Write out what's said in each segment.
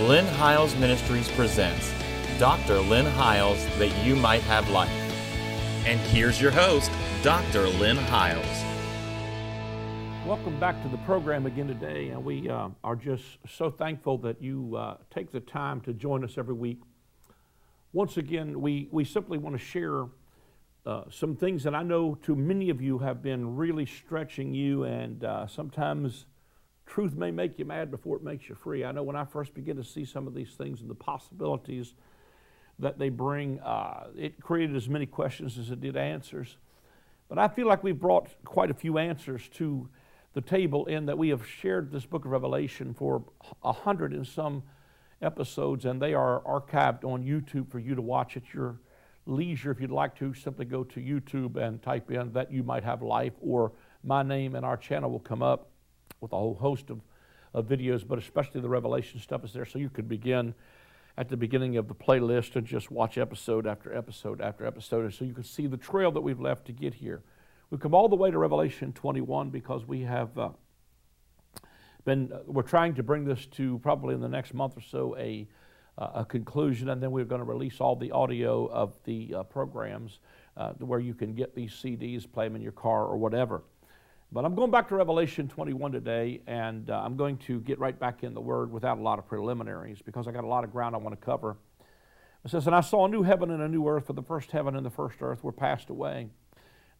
Lynn Hiles Ministries presents Dr. Lynn Hiles That You Might Have Life. And here's your host, Dr. Lynn Hiles. Welcome back to the program again today, and we uh, are just so thankful that you uh, take the time to join us every week. Once again, we, we simply want to share uh, some things that I know to many of you have been really stretching you, and uh, sometimes truth may make you mad before it makes you free. I know when I first began to see some of these things and the possibilities that they bring, uh, it created as many questions as it did answers. But I feel like we've brought quite a few answers to the table in that we have shared this book of Revelation for a hundred and some episodes, and they are archived on YouTube for you to watch at your leisure. If you'd like to, simply go to YouTube and type in that you might have life, or my name and our channel will come up with a whole host of, of videos, but especially the Revelation stuff is there, so you could begin at the beginning of the playlist and just watch episode after episode after episode, and so you can see the trail that we've left to get here. We've come all the way to Revelation 21 because we have uh, been, uh, we're trying to bring this to probably in the next month or so a, uh, a conclusion, and then we're going to release all the audio of the uh, programs uh, where you can get these CDs, play them in your car or whatever. But I'm going back to Revelation 21 today, and uh, I'm going to get right back in the Word without a lot of preliminaries because I got a lot of ground I want to cover. It says, And I saw a new heaven and a new earth, for the first heaven and the first earth were passed away.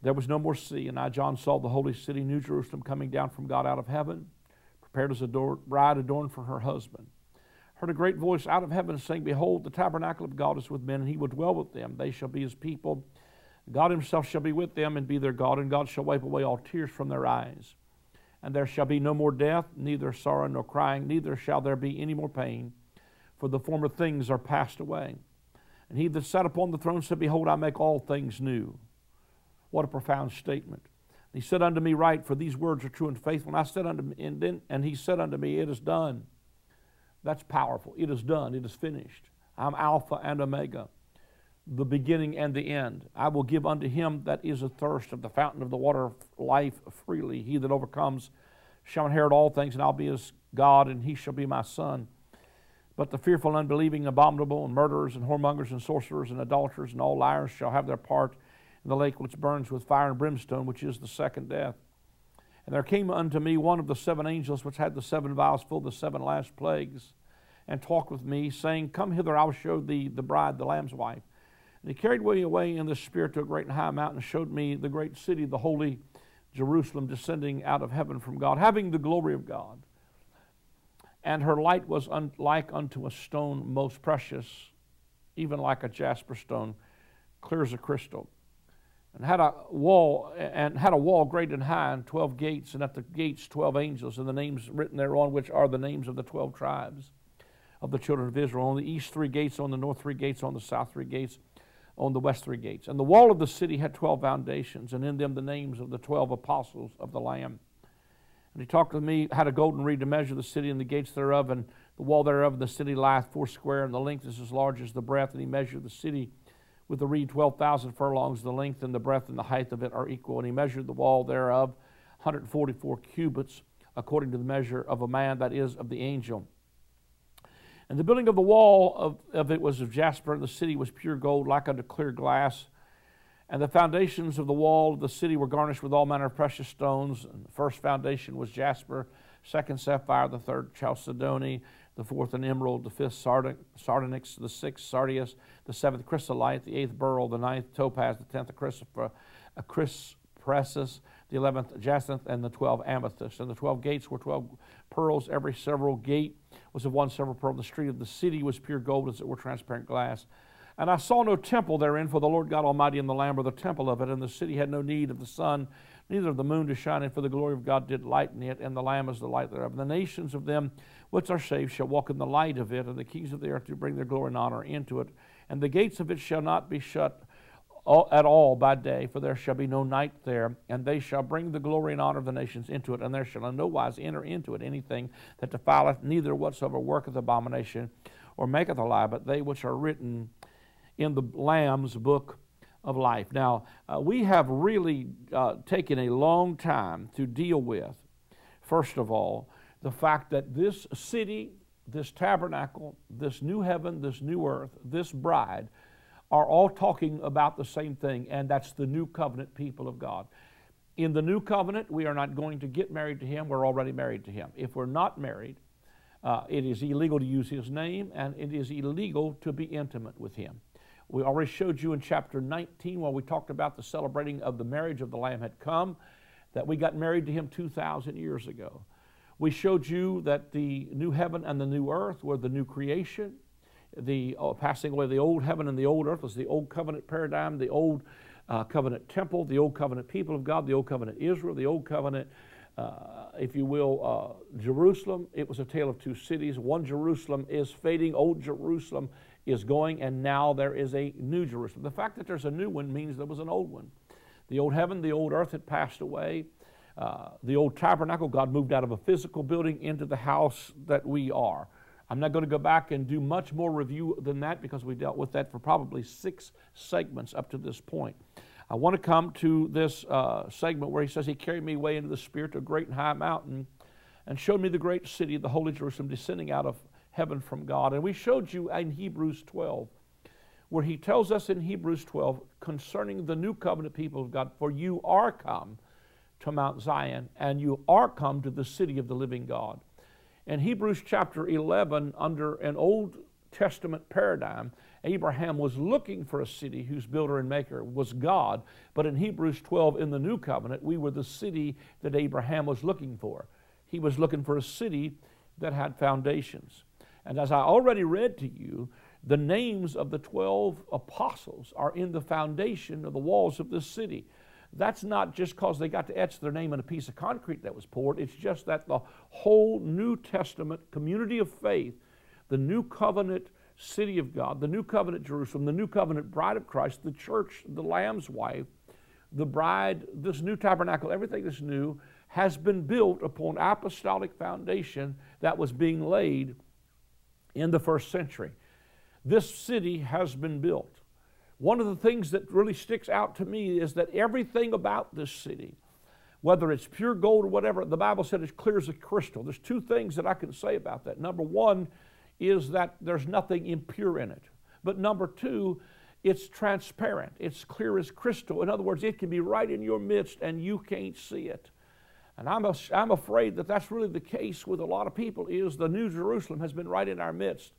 There was no more sea, and I, John, saw the holy city, New Jerusalem, coming down from God out of heaven, prepared as a bride adorned for her husband. Heard a great voice out of heaven saying, Behold, the tabernacle of God is with men, and he will dwell with them. They shall be his people. God himself shall be with them and be their God, and God shall wipe away all tears from their eyes. And there shall be no more death, neither sorrow nor crying, neither shall there be any more pain, for the former things are passed away. And he that sat upon the throne said, Behold, I make all things new. What a profound statement. He said unto me, Write, for these words are true and faithful. And I said unto me, and, then, and he said unto me, It is done. That's powerful. It is done. It is finished. I'm Alpha and Omega, the beginning and the end. I will give unto him that is athirst of the fountain of the water of life freely. He that overcomes shall inherit all things, and I'll be his God, and he shall be my son. But the fearful, unbelieving, abominable, and murderers, and whoremongers, and sorcerers, and idolaters, and all liars shall have their part in the lake which burns with fire and brimstone, which is the second death. And there came unto me one of the seven angels which had the seven vials full of the seven last plagues, and talked with me, saying, Come hither, I will show thee the bride, the Lamb's wife. And he carried me away in the spirit to a great and high mountain, and showed me the great city, the holy Jerusalem, descending out of heaven from God, having the glory of God. And her light was un- like unto a stone most precious, even like a jasper stone, clear as a crystal. And had a wall and had a wall great and high and 12 gates and at the gates 12 angels and the names written thereon which are the names of the 12 tribes of the children of israel. On the east three gates on the north three gates on the south three gates on the west three gates and the wall of the city had 12 foundations and in them the names of the 12 apostles of the lamb and he talked with me had a golden reed to measure the city and the gates thereof and the wall thereof the city lieth foursquare and the length is as large as the breadth and he measured the city with the reed 12,000 furlongs, the length and the breadth and the height of it are equal. And he measured the wall thereof 144 cubits, according to the measure of a man, that is, of the angel. And the building of the wall of, of it was of jasper, and the city was pure gold, like unto clear glass. And the foundations of the wall of the city were garnished with all manner of precious stones. And the first foundation was jasper, second sapphire, the third chalcedony, the fourth an emerald, the fifth sardonyx, the sixth sardius, the seventh chrysolite, the eighth beryl, the ninth topaz, the tenth a uh, chrysoprasus, the eleventh jacinth, and the twelve amethyst. And the twelve gates were twelve pearls. Every several gate was of one several pearl. The street of the city was pure gold, as it were transparent glass. And I saw no temple therein, for the Lord God Almighty and the Lamb were the temple of it, and the city had no need of the sun, neither of the moon to shine in, for the glory of God did lighten it, and the Lamb is the light thereof. And the nations of them which are saved shall walk in the light of it, and the kings of the earth do bring their glory and honor into it. And the gates of it shall not be shut at all by day, for there shall be no night there, and they shall bring the glory and honor of the nations into it, and there shall in no wise enter into it anything that defileth, neither whatsoever worketh abomination or maketh a lie, but they which are written in the Lamb's book of life. Now, uh, we have really uh, taken a long time to deal with, first of all, the fact that this city this tabernacle, this new heaven, this new earth, this bride are all talking about the same thing, and that's the new covenant people of God. In the new covenant, we are not going to get married to Him, we're already married to Him. If we're not married, uh, it is illegal to use His name, and it is illegal to be intimate with Him. We already showed you in chapter 19 while we talked about the celebrating of the marriage of the Lamb had come that we got married to Him 2,000 years ago. We showed you that the new heaven and the new earth were the new creation. The uh, passing away of the old heaven and the old earth was the old covenant paradigm, the old uh, covenant temple, the old covenant people of God, the old covenant Israel, the old covenant, uh, if you will, uh, Jerusalem. It was a tale of two cities. One Jerusalem is fading, old Jerusalem is going, and now there is a new Jerusalem. The fact that there's a new one means there was an old one. The old heaven, the old earth had passed away. Uh, the old tabernacle, God moved out of a physical building into the house that we are. I'm not going to go back and do much more review than that because we dealt with that for probably six segments up to this point. I want to come to this uh, segment where he says, He carried me away into the spirit to a great and high mountain and showed me the great city, the holy Jerusalem, descending out of heaven from God. And we showed you in Hebrews 12, where he tells us in Hebrews 12 concerning the new covenant people of God, For you are come to Mount Zion, and you are come to the city of the living God. In Hebrews chapter 11, under an Old Testament paradigm, Abraham was looking for a city whose builder and maker was God. But in Hebrews 12, in the New Covenant, we were the city that Abraham was looking for. He was looking for a city that had foundations. And as I already read to you, the names of the 12 apostles are in the foundation of the walls of this city. That's not just because they got to etch their name in a piece of concrete that was poured. It's just that the whole New Testament community of faith, the new covenant city of God, the new covenant Jerusalem, the new covenant bride of Christ, the church, the Lamb's wife, the bride, this new tabernacle, everything that's new has been built upon apostolic foundation that was being laid in the first century. This city has been built. One of the things that really sticks out to me is that everything about this city, whether it's pure gold or whatever, the Bible said it's clear as a crystal. There's two things that I can say about that. Number one is that there's nothing impure in it. But number two, it's transparent. It's clear as crystal. In other words, it can be right in your midst and you can't see it. And I'm, a, I'm afraid that that's really the case with a lot of people is the New Jerusalem has been right in our midst.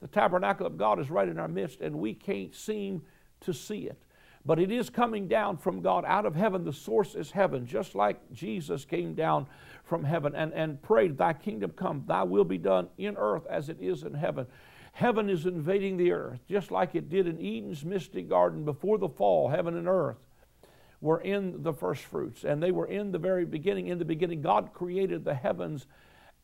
The tabernacle of God is right in our midst and we can't seem to see it. But it is coming down from God out of heaven. The source is heaven, just like Jesus came down from heaven and, and prayed, Thy kingdom come, Thy will be done in earth as it is in heaven. Heaven is invading the earth, just like it did in Eden's misty garden before the fall. Heaven and earth were in the first fruits, and they were in the very beginning. In the beginning, God created the heavens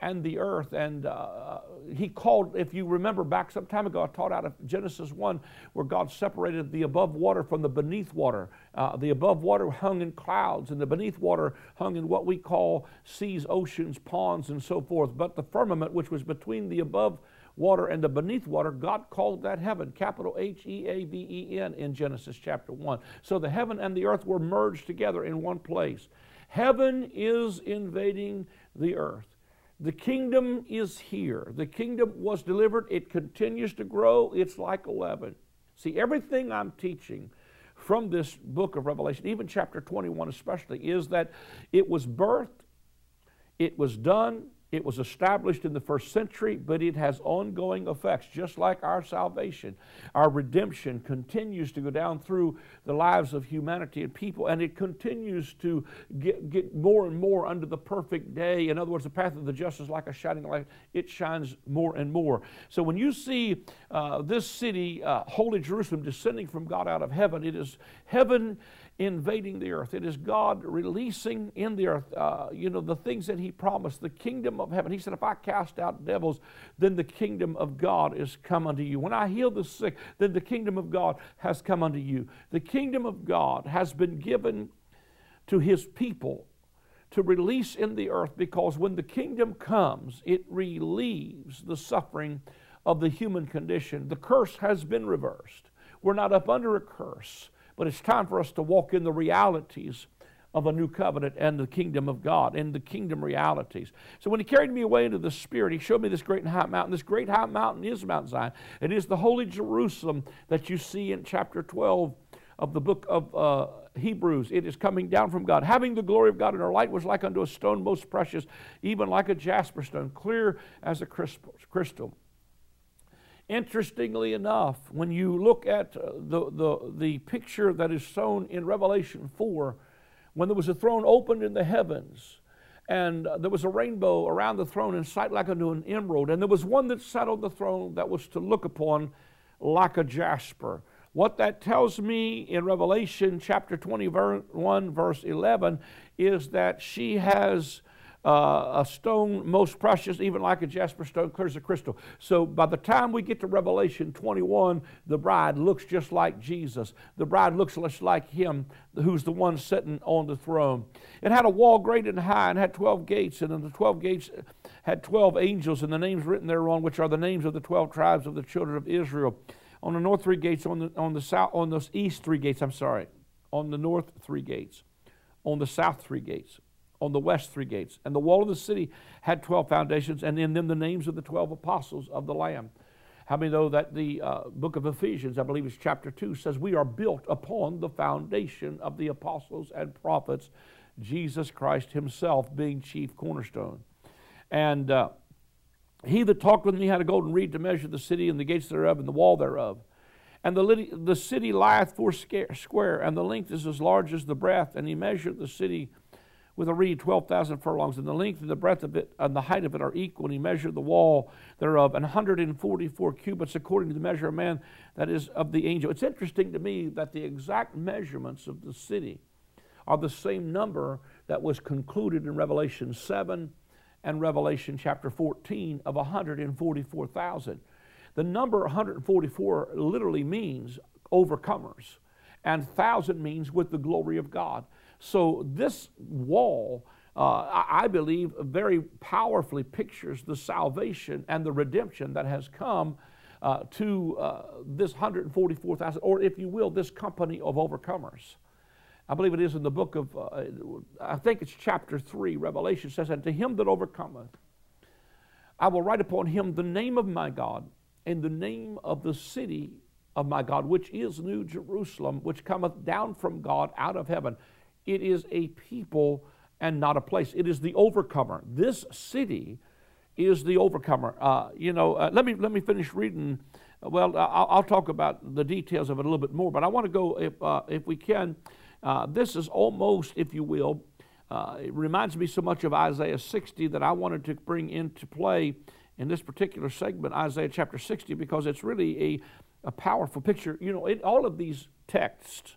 and the earth. And uh, he called, if you remember back some time ago, I taught out of Genesis 1 where God separated the above water from the beneath water. Uh, the above water hung in clouds, and the beneath water hung in what we call seas, oceans, ponds, and so forth. But the firmament, which was between the above water and the beneath water, God called that heaven, capital H E A V E N, in Genesis chapter 1. So the heaven and the earth were merged together in one place. Heaven is invading the earth. The kingdom is here. The kingdom was delivered. It continues to grow. It's like 11. See, everything I'm teaching from this book of Revelation, even chapter 21 especially, is that it was birthed, it was done, it was established in the first century, but it has ongoing effects, just like our salvation. Our redemption continues to go down through the lives of humanity and people, and it continues to get, get more and more under the perfect day. In other words, the path of the just is like a shining light, it shines more and more. So when you see uh, this city, uh, Holy Jerusalem, descending from God out of heaven, it is heaven invading the earth. It is God releasing in the earth, uh, you know, the things that He promised, the kingdom of heaven. He said, If I cast out devils, then the kingdom of God is come unto you. When I heal the sick, then the kingdom of God has come unto you. The kingdom of God has been given to His people to release in the earth because when the kingdom comes, it relieves the suffering of the human condition. The curse has been reversed. We're not up under a curse. But it's time for us to walk in the realities of a new covenant and the kingdom of God and the kingdom realities. So when he carried me away into the spirit, he showed me this great and high mountain. This great high mountain is Mount Zion. It is the holy Jerusalem that you see in chapter 12 of the book of uh, Hebrews. It is coming down from God. Having the glory of God, and her light was like unto a stone most precious, even like a jasper stone, clear as a crystal. Interestingly enough, when you look at uh, the, the, the picture that is shown in Revelation 4, when there was a throne opened in the heavens, and there was a rainbow around the throne in sight like unto an emerald, and there was one that sat on the throne that was to look upon like a jasper. What that tells me in Revelation chapter 21, verse 11, is that she has uh, a stone most precious, even like a jasper stone, clear as a crystal. So by the time we get to Revelation 21, the bride looks just like Jesus. The bride looks just like him, who's the one sitting on the throne. It had a wall great and high and had 12 gates, and in the 12 gates had 12 angels, and the names written thereon, which are the names of the 12 tribes of the children of Israel. On the north three gates, on the, on the south, on the east three gates, I'm sorry, on the north three gates, on the south three gates on the west three gates. And the wall of the city had 12 foundations, and in them the names of the 12 apostles of the Lamb. How many know that the uh, book of Ephesians, I believe it's chapter 2, says we are built upon the foundation of the apostles and prophets, Jesus Christ Himself being chief cornerstone. And uh, he that talked with me had a golden reed to measure the city and the gates thereof and the wall thereof. And the, the city lieth four square, and the length is as large as the breadth. And he measured the city with a reed 12,000 furlongs, and the length and the breadth of it and the height of it are equal. And he measured the wall thereof, and 144 cubits according to the measure of man that is of the angel. It's interesting to me that the exact measurements of the city are the same number that was concluded in Revelation 7 and Revelation chapter 14 of 144,000. The number 144 literally means overcomers, and 1,000 means with the glory of God. So this wall, uh, I believe, very powerfully pictures the salvation and the redemption that has come uh, to uh, this 144,000, or if you will, this company of overcomers. I believe it is in the book of, uh, I think it's chapter 3, Revelation says, And to him that overcometh, I will write upon him the name of my God and the name of the city of my God, which is New Jerusalem, which cometh down from God out of heaven. It is a people and not a place. It is the overcomer. This city is the overcomer. Uh, you know, uh, let me let me finish reading. Well, I'll, I'll, talk about the details of it a little bit more, but I want to go, if uh, if we can. Uh, this is almost, if you will, uh, it reminds me so much of Isaiah 60 that I wanted to bring into play in this particular segment, Isaiah chapter 60, because it's really a, a powerful picture. You know, it, all of these texts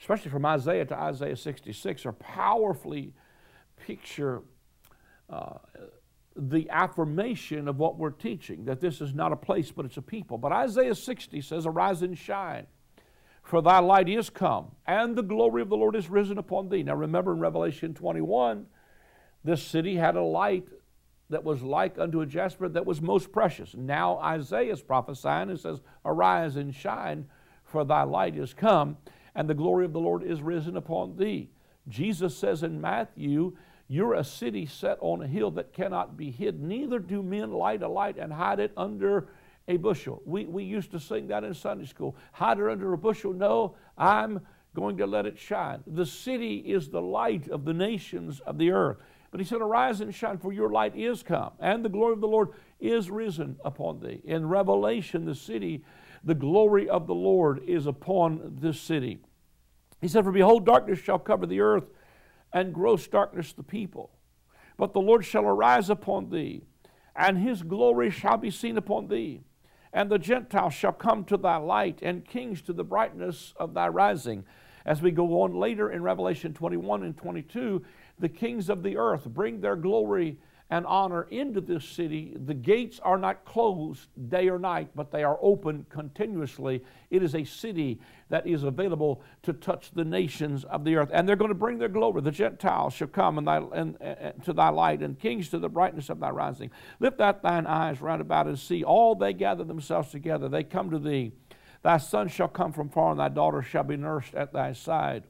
especially from Isaiah to Isaiah 66, are powerfully picture uh, the affirmation of what we're teaching that this is not a place, but it's a people. But Isaiah 60 says, Arise and shine, for thy light is come, and the glory of the Lord is risen upon thee. Now remember in Revelation 21, this city had a light that was like unto a jasper that was most precious. Now Isaiah is prophesying and says, Arise and shine, for thy light is come, and the glory of the Lord is risen upon thee. Jesus says in Matthew, You're a city set on a hill that cannot be hid, neither do men light a light and hide it under a bushel. We, we used to sing that in Sunday school. Hide it under a bushel. No, I'm going to let it shine. The city is the light of the nations of the earth. But he said, Arise and shine, for your light is come, and the glory of the Lord is risen upon thee. In Revelation, the city the glory of the Lord is upon this city. He said, For behold, darkness shall cover the earth, and gross darkness the people. But the Lord shall arise upon thee, and his glory shall be seen upon thee. And the Gentiles shall come to thy light, and kings to the brightness of thy rising. As we go on later in Revelation 21 and 22, the kings of the earth bring their glory and honor into this city. The gates are not closed day or night, but they are open continuously. It is a city that is available to touch the nations of the earth. And they're going to bring their glory. The Gentiles shall come thy, to thy light, and kings to the brightness of thy rising. Lift out thine eyes round about and see. All they gather themselves together. They come to thee. Thy son shall come from far, and thy daughter shall be nursed at thy side.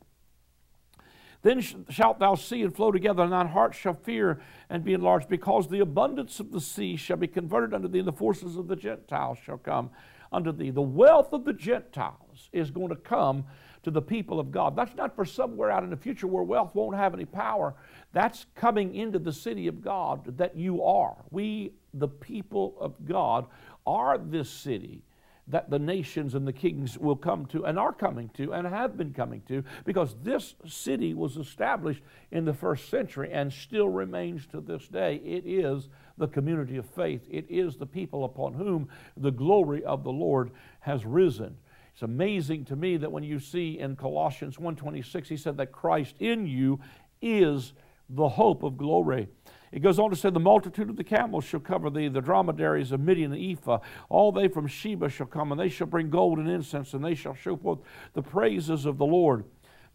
Then shalt thou see and flow together, and thine heart shall fear and be enlarged, because the abundance of the sea shall be converted unto thee, and the forces of the Gentiles shall come unto thee. The wealth of the Gentiles is going to come to the people of God. That's not for somewhere out in the future where wealth won't have any power. That's coming into the city of God that you are. We, the people of God, are this city that the nations and the kings will come to and are coming to and have been coming to because this city was established in the first century and still remains to this day. It is the community of faith, it is the people upon whom the glory of the Lord has risen. It's amazing to me that when you see in Colossians 1:26 he said that Christ in you is the hope of glory. It goes on to say, The multitude of the camels shall cover thee, the dromedaries of Midian and Ephah. All they from Sheba shall come, and they shall bring gold and incense, and they shall show forth the praises of the Lord.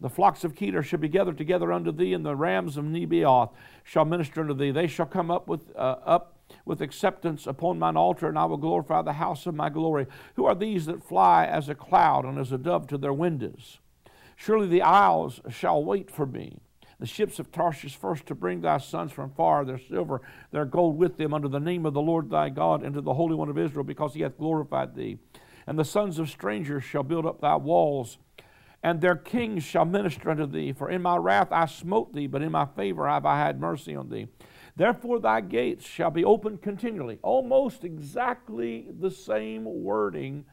The flocks of Kedar shall be gathered together unto thee, and the rams of Nebaioth shall minister unto thee. They shall come up with uh, up with acceptance upon mine altar, and I will glorify the house of my glory. Who are these that fly as a cloud and as a dove to their windows? Surely the isles shall wait for me the ships of Tarshish first to bring thy sons from far, their silver, their gold with them, under the name of the Lord thy God, and to the Holy One of Israel, because he hath glorified thee. And the sons of strangers shall build up thy walls, and their kings shall minister unto thee. For in my wrath I smote thee, but in my favor have I had mercy on thee. Therefore thy gates shall be open continually. Almost exactly the same wording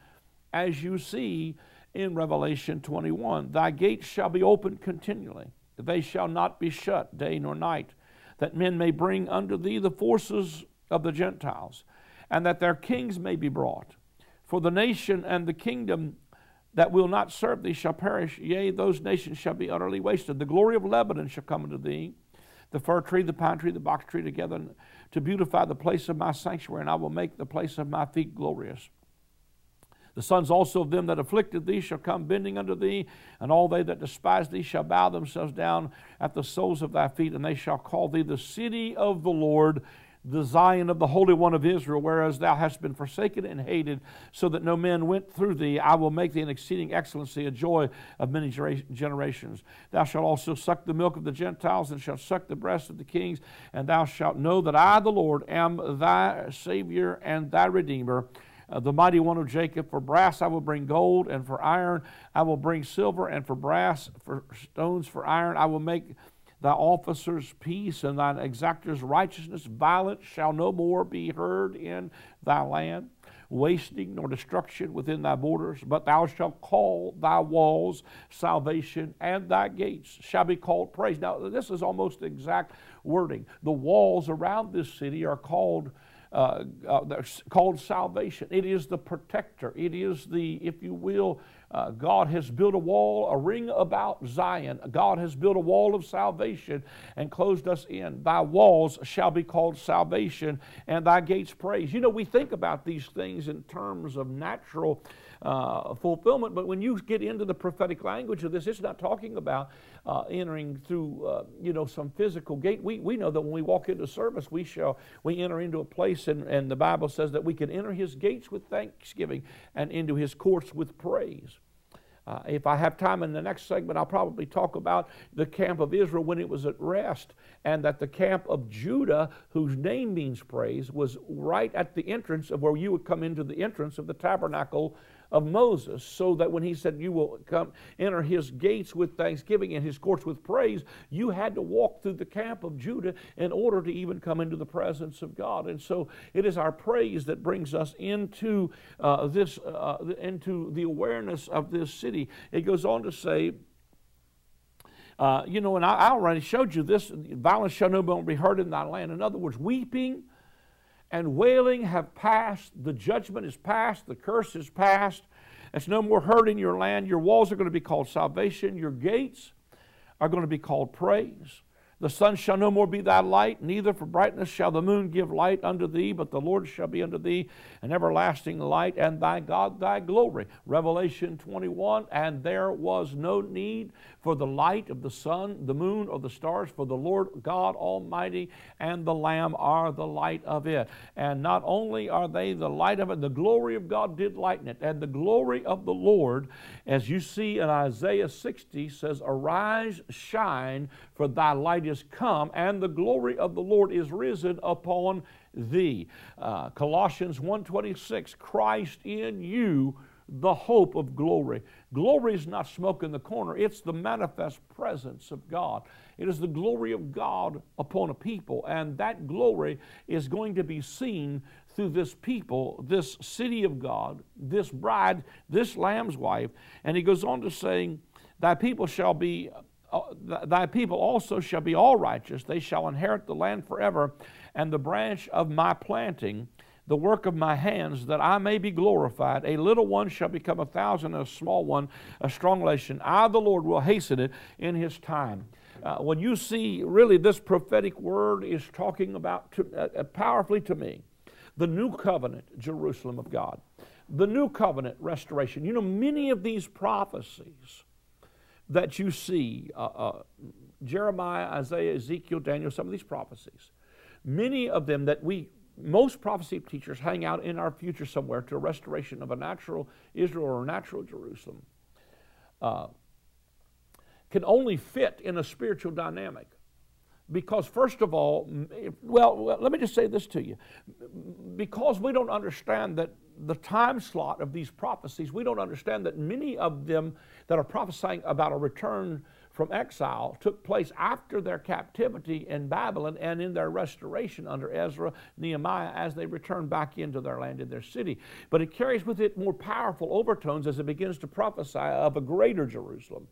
as you see in Revelation 21. Thy gates shall be open continually they shall not be shut day nor night, that men may bring unto thee the forces of the Gentiles, and that their kings may be brought. For the nation and the kingdom that will not serve thee shall perish, yea, those nations shall be utterly wasted. The glory of Lebanon shall come unto thee, the fir tree, the pine tree, the box tree together, to beautify the place of my sanctuary, and I will make the place of my feet glorious. The sons also of them that afflicted thee shall come bending unto thee, and all they that despise thee shall bow themselves down at the soles of thy feet, and they shall call thee the city of the Lord, the Zion of the Holy One of Israel, whereas thou hast been forsaken and hated, so that no man went through thee. I will make thee an exceeding excellency, a joy of many generations. Thou shalt also suck the milk of the Gentiles, and shalt suck the breast of the kings, and thou shalt know that I, the Lord, am thy Savior and thy Redeemer uh, the mighty one of Jacob. For brass I will bring gold, and for iron I will bring silver, and for brass, for stones, for iron I will make thy officers peace, and thine exactors righteousness. Violence shall no more be heard in thy land wasting nor destruction within thy borders, but thou shalt call thy walls salvation, and thy gates shall be called praise. Now, this is almost exact wording. The walls around this city are called uh, uh, called salvation. It is the protector. It is the, if you will, uh, God has built a wall, a ring about Zion. God has built a wall of salvation and closed us in. Thy walls shall be called salvation, and thy gates praise. You know, we think about these things in terms of natural uh, fulfillment. But when you get into the prophetic language of this, it's not talking about uh, entering through, uh, you know, some physical gate. We, we know that when we walk into service, we shall we enter into a place, and, and the Bible says that we can enter His gates with thanksgiving and into His courts with praise. Uh, if I have time in the next segment, I'll probably talk about the camp of Israel when it was at rest, and that the camp of Judah, whose name means praise, was right at the entrance of where you would come into the entrance of the tabernacle of Moses, so that when he said, You will come enter his gates with thanksgiving and his courts with praise, you had to walk through the camp of Judah in order to even come into the presence of God. And so it is our praise that brings us into uh, this, uh, into the awareness of this city. It goes on to say, uh, you know, and I, I, already showed you this violence shall no more be heard in thy land. In other words, weeping and wailing have passed. The judgment is passed. The curse is passed. It's no more hurt in your land. Your walls are going to be called salvation. Your gates are going to be called praise. The sun shall no more be thy light, neither for brightness shall the moon give light unto thee, but the Lord shall be unto thee an everlasting light, and thy God thy glory. Revelation 21 And there was no need for the light of the sun, the moon, or the stars, for the Lord God Almighty and the Lamb are the light of it. And not only are they the light of it, the glory of God did lighten it. And the glory of the Lord, as you see in Isaiah 60, says, Arise, shine, for thy light is come, and the glory of the Lord is risen upon thee. Uh, Colossians 1.26, Christ in you, the hope of glory. Glory is not smoke in the corner, it's the manifest presence of God. It is the glory of God upon a people, and that glory is going to be seen through this people, this city of God, this bride, this lamb's wife. And he goes on to saying, Thy people shall be thy people also shall be all righteous. They shall inherit the land forever, and the branch of my planting, the work of my hands, that I may be glorified. A little one shall become a thousand, and a small one a strong nation. I, the Lord, will hasten it in his time. Uh, when you see really this prophetic word is talking about to, uh, uh powerfully to me the new covenant, Jerusalem of God, the new covenant restoration. You know, many of these prophecies that you see uh, uh, Jeremiah, Isaiah, Ezekiel, Daniel, some of these prophecies, many of them that we, most prophecy teachers hang out in our future somewhere to a restoration of a natural Israel or a natural Jerusalem, uh, can only fit in a spiritual dynamic. Because, first of all, well, let me just say this to you. Because we don't understand that the time slot of these prophecies, we don't understand that many of them that are prophesying about a return from exile took place after their captivity in Babylon and in their restoration under Ezra, Nehemiah, as they return back into their land and their city. But it carries with it more powerful overtones as it begins to prophesy of a greater Jerusalem,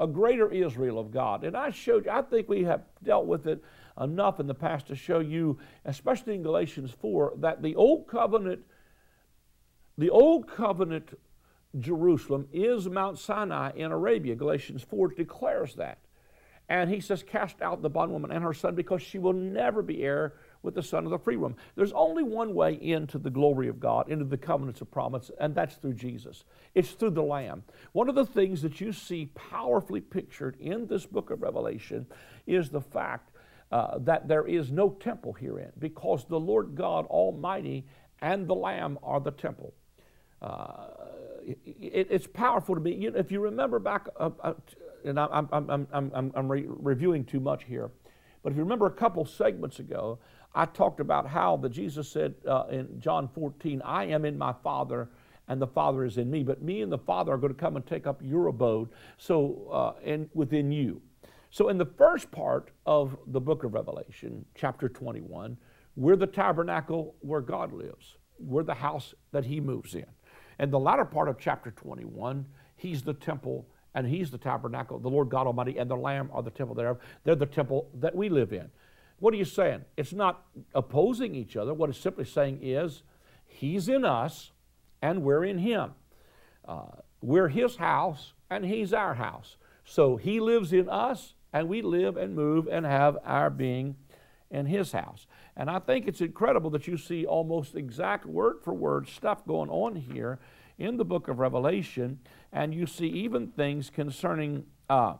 a greater Israel of God. And I showed you, I think we have dealt with it enough in the past to show you, especially in Galatians 4, that the old covenant, the old covenant Jerusalem is Mount Sinai in Arabia. Galatians 4 declares that. And he says, Cast out the bondwoman and her son because she will never be heir with the son of the free woman. There's only one way into the glory of God, into the covenants of promise, and that's through Jesus. It's through the Lamb. One of the things that you see powerfully pictured in this book of Revelation is the fact uh, that there is no temple herein because the Lord God Almighty and the Lamb are the temple. Uh, it, it's powerful to me. You know, if you remember back, uh, uh, and I'm, I'm, I'm, I'm, re- reviewing too much here, but if you remember a couple segments ago, I talked about how the Jesus said uh, in John 14, I am in my Father and the Father is in me, but me and the Father are going to come and take up your abode so uh, and within you. So in the first part of the book of Revelation, chapter 21, we're the tabernacle where God lives. We're the house that he moves in. And the latter part of chapter 21, he's the temple and he's the tabernacle. The Lord God Almighty and the Lamb are the temple thereof. They're the temple that we live in. What are you saying? It's not opposing each other. What it's simply saying is, He's in us and we're in Him. Uh, we're His house and He's our house. So He lives in us and we live and move and have our being in His house. And I think it's incredible that you see almost exact word for word stuff going on here in the book of Revelation, and you see even things concerning, uh,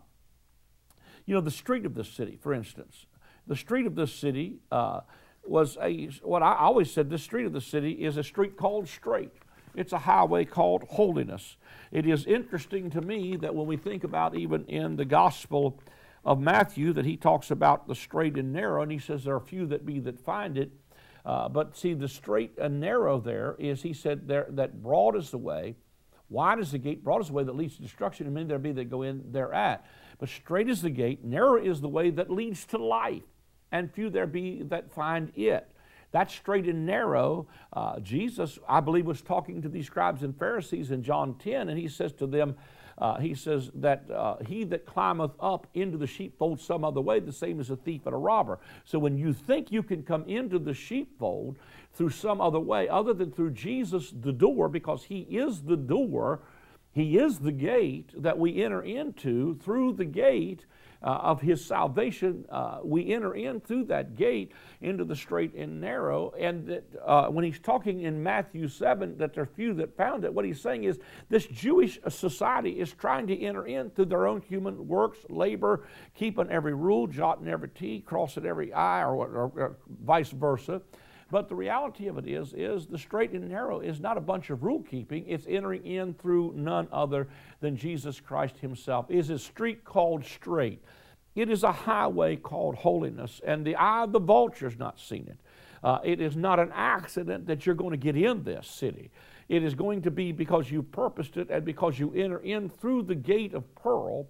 you know, the street of this city, for instance. The street of this city uh, was a, what I always said, this street of the city is a street called straight. It's a highway called holiness. It is interesting to me that when we think about even in the gospel of Matthew that he talks about the straight and narrow, and he says there are few that be that find it. Uh, but see, the straight and narrow there is, he said, there, that broad is the way, wide is the gate, broad is the way that leads to destruction, and many there be that go in thereat. But straight is the gate, narrow is the way that leads to life, and few there be that find it. That straight and narrow, uh, Jesus, I believe, was talking to these scribes and Pharisees in John 10, and he says to them, uh, he says that uh, he that climbeth up into the sheepfold some other way, the same as a thief and a robber. So when you think you can come into the sheepfold through some other way, other than through Jesus, the door, because he is the door, he is the gate that we enter into through the gate. Uh, of his salvation, uh, we enter in through that gate into the straight and narrow. And that uh, when he's talking in Matthew 7 that there are few that found it, what he's saying is this Jewish society is trying to enter in through their own human works, labor, keeping every rule, jotting every T, crossing every I, or, or, or vice versa. But the reality of it is, is the straight and narrow is not a bunch of rule keeping. It's entering in through none other than Jesus Christ Himself. It is a street called straight. It is a highway called holiness, and the eye of the vulture has not seen it. Uh, it is not an accident that you're going to get in this city. It is going to be because you purposed it and because you enter in through the gate of pearl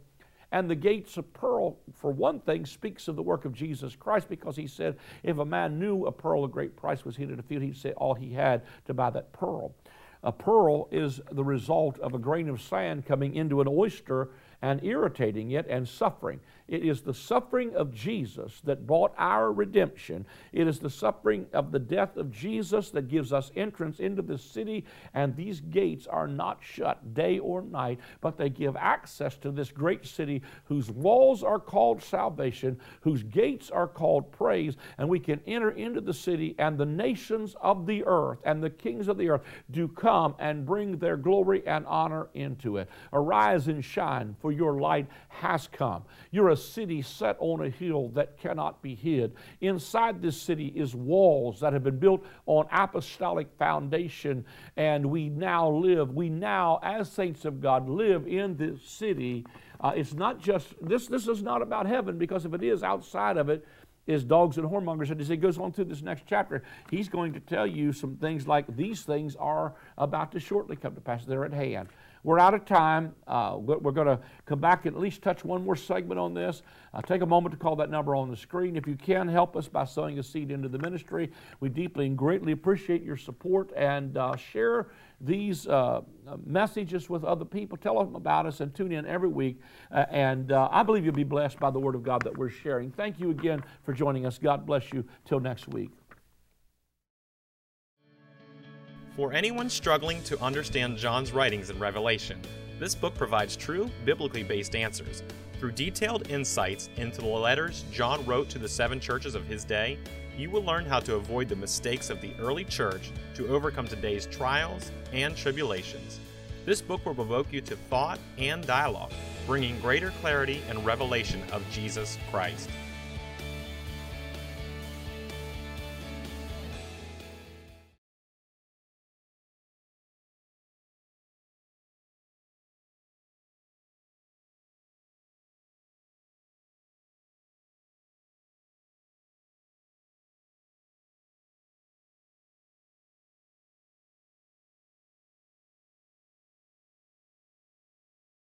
and the gates of pearl, for one thing, speaks of the work of Jesus Christ because he said, if a man knew a pearl of great price was hid in a field, he'd say all he had to buy that pearl. A pearl is the result of a grain of sand coming into an oyster and irritating it and suffering. It is the suffering of Jesus that bought our redemption. It is the suffering of the death of Jesus that gives us entrance into the city. And these gates are not shut day or night, but they give access to this great city whose walls are called salvation, whose gates are called praise. And we can enter into the city, and the nations of the earth and the kings of the earth do come and bring their glory and honor into it. Arise and shine, for your light has come. You're a city set on a hill that cannot be hid. Inside this city is walls that have been built on apostolic foundation, and we now live, we now, as saints of God, live in this city. Uh, it's not just, this, this is not about heaven, because if it is outside of it, is dogs and whoremongers. And as he goes on through this next chapter, he's going to tell you some things like these things are about to shortly come to pass. They're at hand. We're out of time. Uh, we're going to come back and at least touch one more segment on this. Uh, take a moment to call that number on the screen. If you can, help us by sowing a seed into the ministry. We deeply and greatly appreciate your support and uh, share these uh, messages with other people. Tell them about us and tune in every week. Uh, and uh, I believe you'll be blessed by the Word of God that we're sharing. Thank you again for joining us. God bless you. Till next week. For anyone struggling to understand John's writings in Revelation, this book provides true, biblically based answers. Through detailed insights into the letters John wrote to the seven churches of his day, you will learn how to avoid the mistakes of the early church to overcome today's trials and tribulations. This book will provoke you to thought and dialogue, bringing greater clarity and revelation of Jesus Christ.